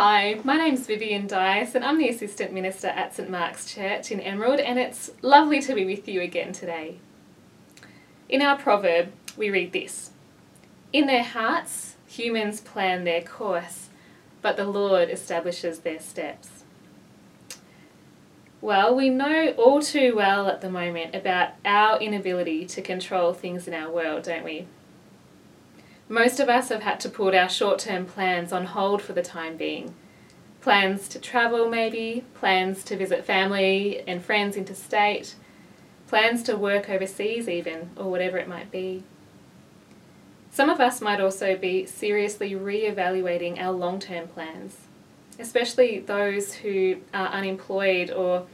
Hi, my name's Vivian Dice and I'm the Assistant Minister at St Mark's Church in Emerald and it's lovely to be with you again today. In our proverb, we read this In their hearts, humans plan their course, but the Lord establishes their steps. Well, we know all too well at the moment about our inability to control things in our world, don't we? Most of us have had to put our short term plans on hold for the time being. Plans to travel, maybe, plans to visit family and friends interstate, plans to work overseas, even, or whatever it might be. Some of us might also be seriously re evaluating our long term plans, especially those who are unemployed or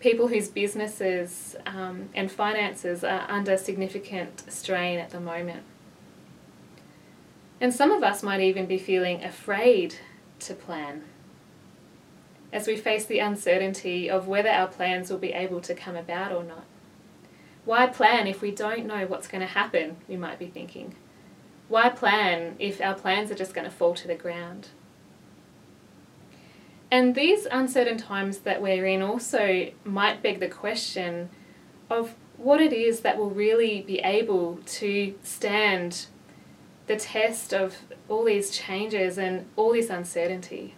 people whose businesses um, and finances are under significant strain at the moment. And some of us might even be feeling afraid to plan as we face the uncertainty of whether our plans will be able to come about or not. Why plan if we don't know what's going to happen? We might be thinking. Why plan if our plans are just going to fall to the ground? And these uncertain times that we're in also might beg the question of what it is that will really be able to stand the test of all these changes and all this uncertainty?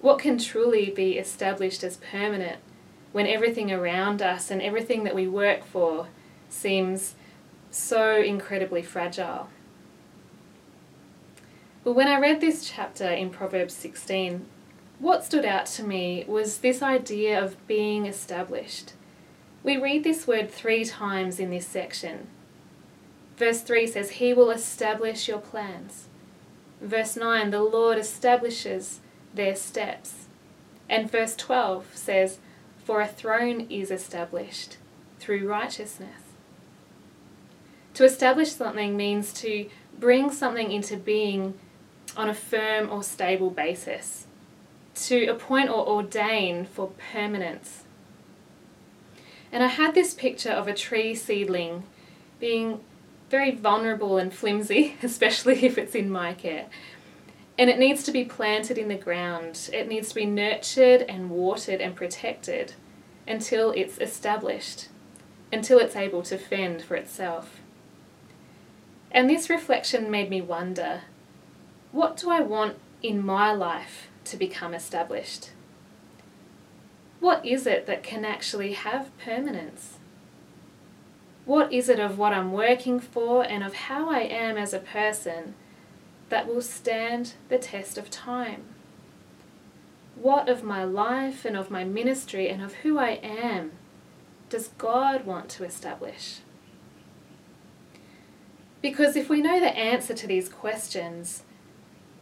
What can truly be established as permanent when everything around us and everything that we work for seems so incredibly fragile? Well, when I read this chapter in Proverbs 16, what stood out to me was this idea of being established. We read this word three times in this section Verse 3 says, He will establish your plans. Verse 9, the Lord establishes their steps. And verse 12 says, For a throne is established through righteousness. To establish something means to bring something into being on a firm or stable basis, to appoint or ordain for permanence. And I had this picture of a tree seedling being very vulnerable and flimsy, especially if it's in my care. And it needs to be planted in the ground. It needs to be nurtured and watered and protected until it's established, until it's able to fend for itself. And this reflection made me wonder what do I want in my life to become established? What is it that can actually have permanence? What is it of what I'm working for and of how I am as a person that will stand the test of time? What of my life and of my ministry and of who I am does God want to establish? Because if we know the answer to these questions,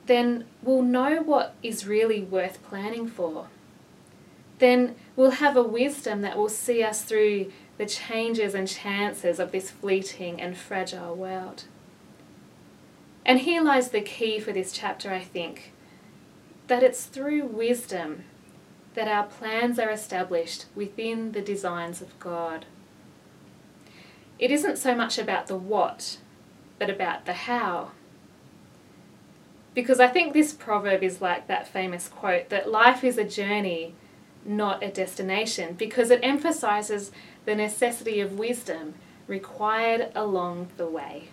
then we'll know what is really worth planning for. Then we'll have a wisdom that will see us through the changes and chances of this fleeting and fragile world. And here lies the key for this chapter, I think that it's through wisdom that our plans are established within the designs of God. It isn't so much about the what, but about the how. Because I think this proverb is like that famous quote that life is a journey, not a destination, because it emphasizes the necessity of wisdom required along the way.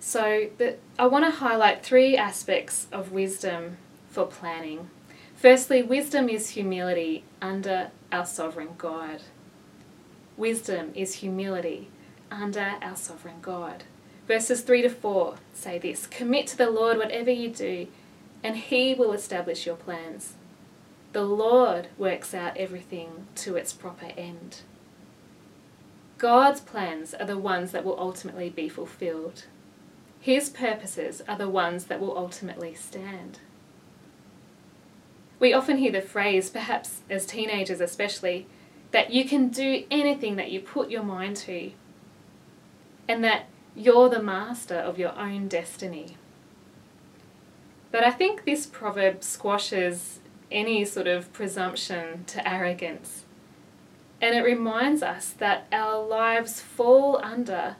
So, the, I want to highlight three aspects of wisdom for planning. Firstly, wisdom is humility under our sovereign God. Wisdom is humility under our sovereign God. Verses 3 to 4 say this Commit to the Lord whatever you do, and he will establish your plans. The Lord works out everything to its proper end. God's plans are the ones that will ultimately be fulfilled. His purposes are the ones that will ultimately stand. We often hear the phrase, perhaps as teenagers especially, that you can do anything that you put your mind to, and that you're the master of your own destiny. But I think this proverb squashes any sort of presumption to arrogance. And it reminds us that our lives fall under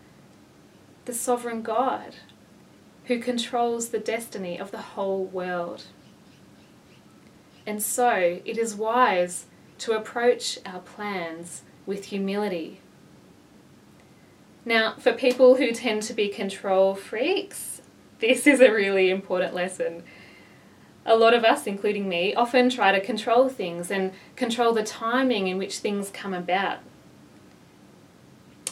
the sovereign God. who controls the destiny of the whole world. And so it is wise to approach our plans with humility. Now, for people who tend to be control freaks, this is a really important lesson. A lot of us, including me, often try to control things and control the timing in which things come about.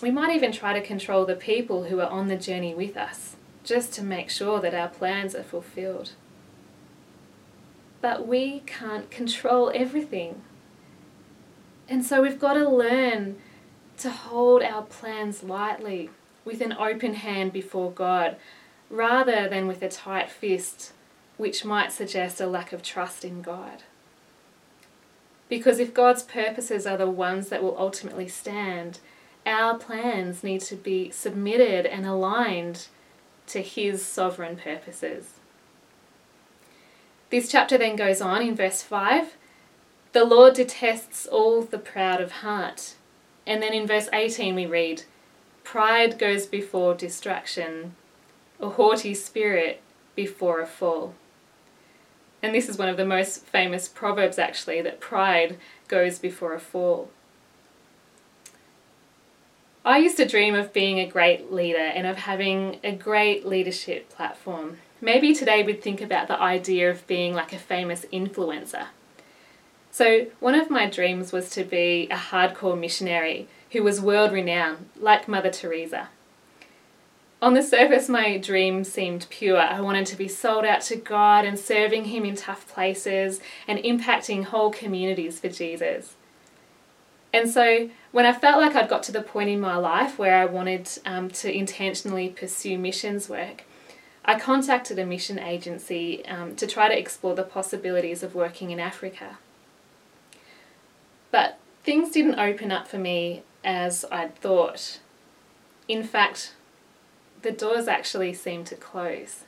We might even try to control the people who are on the journey with us, just to make sure that our plans are fulfilled. But we can't control everything. And so we've got to learn to hold our plans lightly, with an open hand before God, rather than with a tight fist, which might suggest a lack of trust in God. Because if God's purposes are the ones that will ultimately stand, our plans need to be submitted and aligned to His sovereign purposes. This chapter then goes on in verse 5 The Lord detests all the proud of heart. And then in verse 18 we read, Pride goes before destruction, a haughty spirit before a fall. And this is one of the most famous proverbs, actually, that pride goes before a fall. I used to dream of being a great leader and of having a great leadership platform. Maybe today we'd think about the idea of being like a famous influencer. So, one of my dreams was to be a hardcore missionary who was world renowned, like Mother Teresa. On the surface, my dream seemed pure. I wanted to be sold out to God and serving Him in tough places and impacting whole communities for Jesus. And so, when I felt like I'd got to the point in my life where I wanted um, to intentionally pursue missions work, I contacted a mission agency um, to try to explore the possibilities of working in Africa. But things didn't open up for me as I'd thought. In fact, the doors actually seemed to close.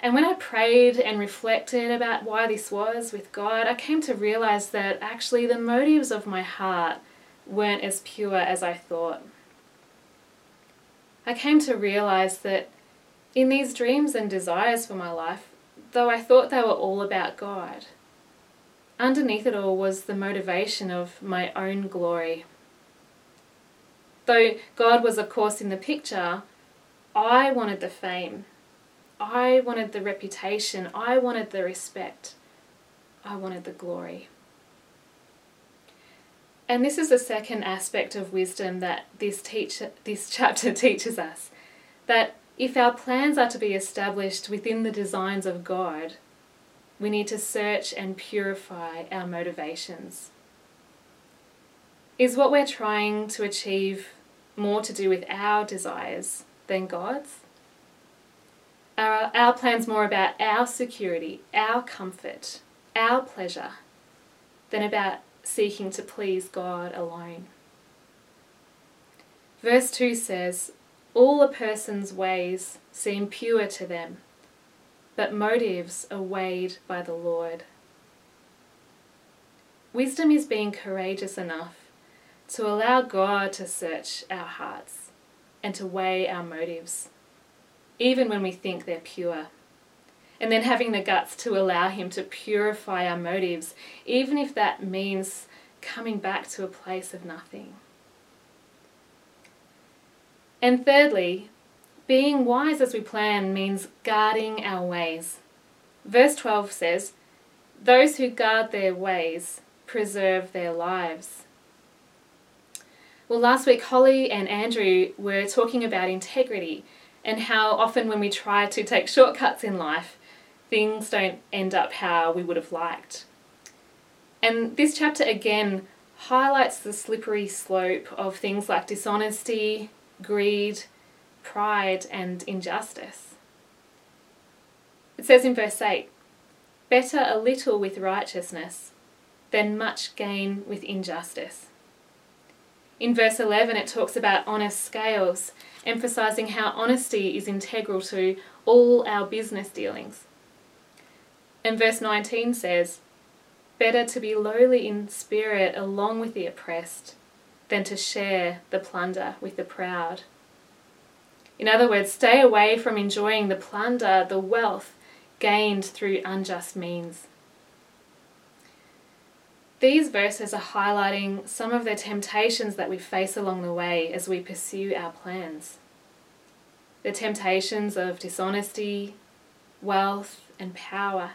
And when I prayed and reflected about why this was with God, I came to realize that actually the motives of my heart weren't as pure as I thought. I came to realize that in these dreams and desires for my life, though I thought they were all about God, underneath it all was the motivation of my own glory. Though God was, of course, in the picture, I wanted the fame I wanted the reputation, I wanted the respect, I wanted the glory. And this is the second aspect of wisdom that this teach, this chapter teaches us that if our plans are to be established within the designs of God, we need to search and purify our motivations. Is what we're trying to achieve more to do with our desires than God's? Are our plans more about our security, our comfort, our pleasure, than about seeking to please God alone? Verse 2 says, All a person's ways seem pure to them, but motives are weighed by the Lord. Wisdom is being courageous enough to allow God to search our hearts and to weigh our motives even when we think they're pure. And then having the guts to allow Him to purify our motives, even if that means coming back to a place of nothing. And thirdly, being wise as we plan means guarding our ways. Verse 12 says, Those who guard their ways preserve their lives. Well, last week, Holly and Andrew were talking about integrity and how often when we try to take shortcuts in life, things don't end up how we would have liked. And this chapter again highlights the slippery slope of things like dishonesty, greed, pride, and injustice. It says in verse 8 Better a little with righteousness than much gain with injustice. In verse 11, it talks about honest scales emphasizing how honesty is integral to all our business dealings. And verse 19 says, Better to be lowly in spirit along with the oppressed than to share the plunder with the proud. In other words, stay away from enjoying the plunder, the wealth gained through unjust means. These verses are highlighting some of the temptations that we face along the way as we pursue our plans. The temptations of dishonesty, wealth, and power.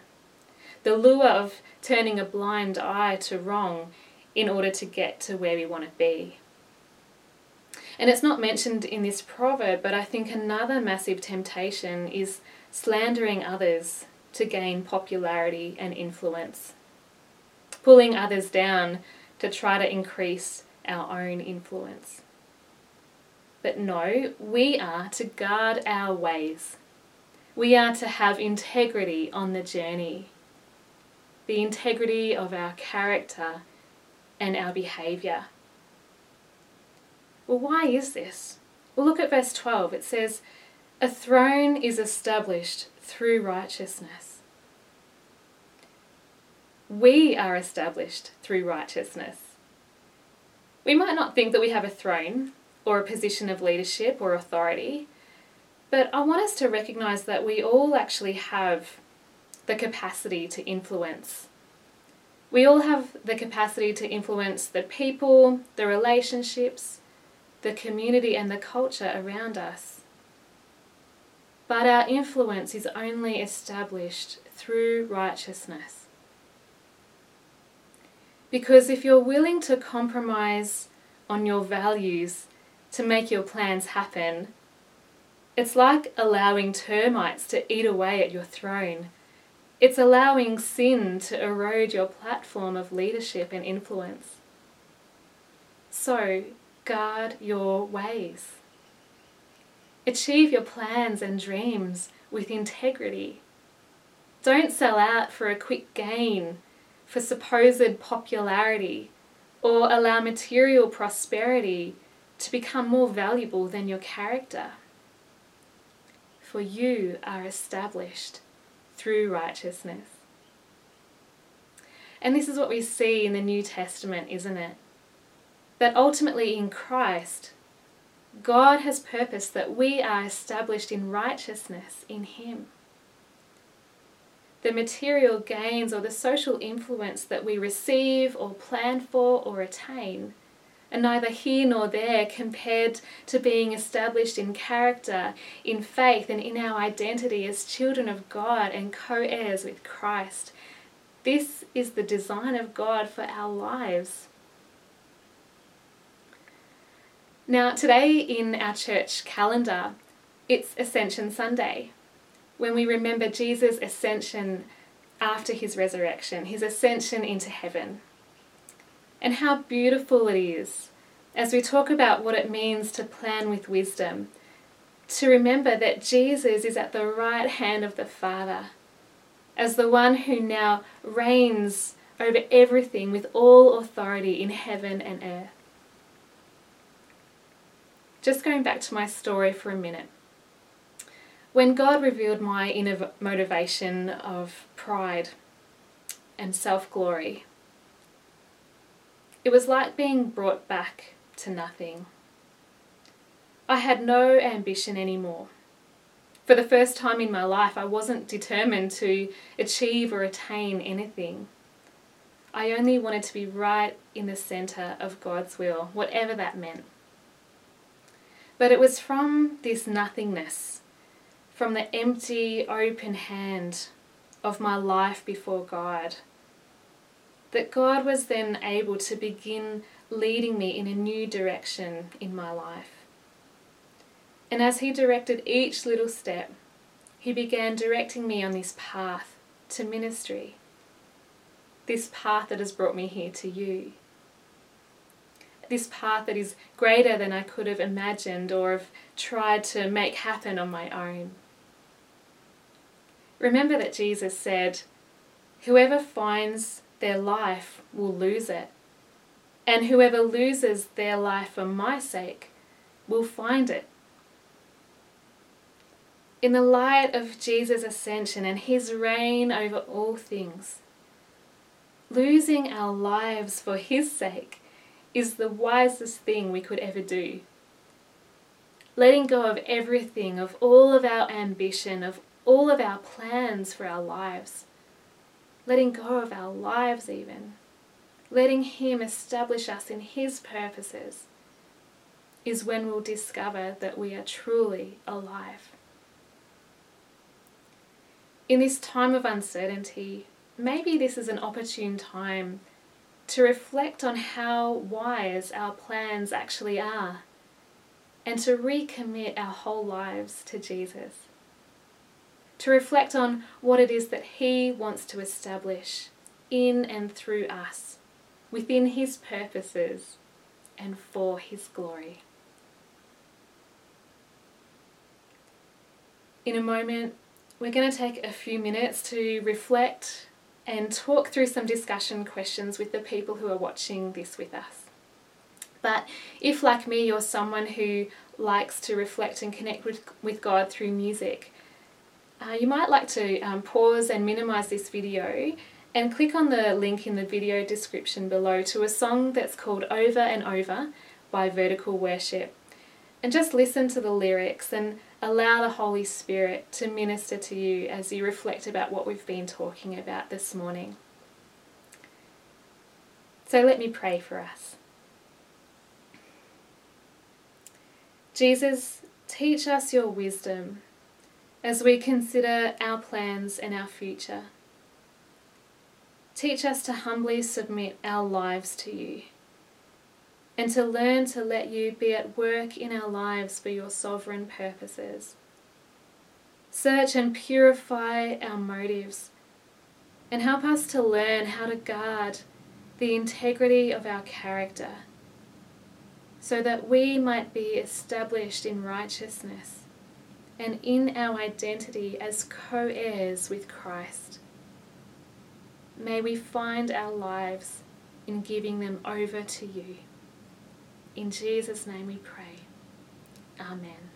The lure of turning a blind eye to wrong in order to get to where we want to be. And it's not mentioned in this proverb, but I think another massive temptation is slandering others to gain popularity and influence, pulling others down to try to increase our own influence. But no, we are to guard our ways. We are to have integrity on the journey, the integrity of our character and our behaviour. Well, why is this? Well, look at verse 12. It says, A throne is established through righteousness. We are established through righteousness. We might not think that we have a throne or a position of leadership or authority, but I want us to recognize that we all actually have the capacity to influence. We all have the capacity to influence the people, the relationships, the community, and the culture around us. But our influence is only established through righteousness. Because if you're willing to compromise on your values to make your plans happen, it's like allowing termites to eat away at your throne. It's allowing sin to erode your platform of leadership and influence. So, guard your ways. Achieve your plans and dreams with integrity. Don't sell out for a quick gain, for supposed popularity, or allow material prosperity to become more valuable than your character. For you are established through righteousness. And this is what we see in the New Testament, isn't it? That ultimately in Christ, God has purposed that we are established in righteousness in Him. The material gains or the social influence that we receive or plan for or attain are neither here nor there compared to being established in character, in faith, and in our identity as children of God and co heirs with Christ. This is the design of God for our lives. Now, today in our church calendar, it's Ascension Sunday, when we remember Jesus' ascension after his resurrection, his ascension into heaven. And how beautiful it is as we talk about what it means to plan with wisdom, to remember that Jesus is at the right hand of the Father, as the one who now reigns over everything with all authority in heaven and earth. Just going back to my story for a minute. When God revealed my inner motivation of pride and self glory, it was like being brought back to nothing. I had no ambition anymore. For the first time in my life, I wasn't determined to achieve or attain anything. I only wanted to be right in the centre of God's will, whatever that meant. But it was from this nothingness, from the empty, open hand of my life before God, that God was then able to begin leading me in a new direction in my life. And as He directed each little step, He began directing me on this path to ministry, this path that has brought me here to you this path that is greater than I could have imagined or have tried to make happen on my own. Remember that Jesus said, Whoever finds their life will lose it, and whoever loses their life for my sake will find it. In the light of Jesus' ascension and his reign over all things, losing our lives for his sake is the wisest thing we could ever do. letting go of everything, of all of our ambition, of all of our plans for our lives, letting go of our lives, even, letting Him establish us in His purposes, is when we'll discover that we are truly alive. In this time of uncertainty, maybe this is an opportune time to reflect on how wise our plans actually are and to recommit our whole lives to Jesus. To reflect on what it is that He wants to establish in and through us, within His purposes and for His glory. In a moment, we're going to take a few minutes to reflect and talk through some discussion questions with the people who are watching this with us. But if, like me, you're someone who likes to reflect and connect with, with God through music, uh, you might like to um, pause and minimize this video and click on the link in the video description below to a song that's called Over and Over by Vertical Worship. And just listen to the lyrics and allow the Holy Spirit to minister to you as you reflect about what we've been talking about this morning. So let me pray for us. Jesus, teach us your wisdom as we consider our plans and our future. Teach us to humbly submit our lives to you and to learn to let you be at work in our lives for your sovereign purposes. Search and purify our motives and help us to learn how to guard the integrity of our character so that we might be established in righteousness and in our identity as co heirs with Christ. May we find our lives in giving them over to you. In Jesus' name we pray. Amen.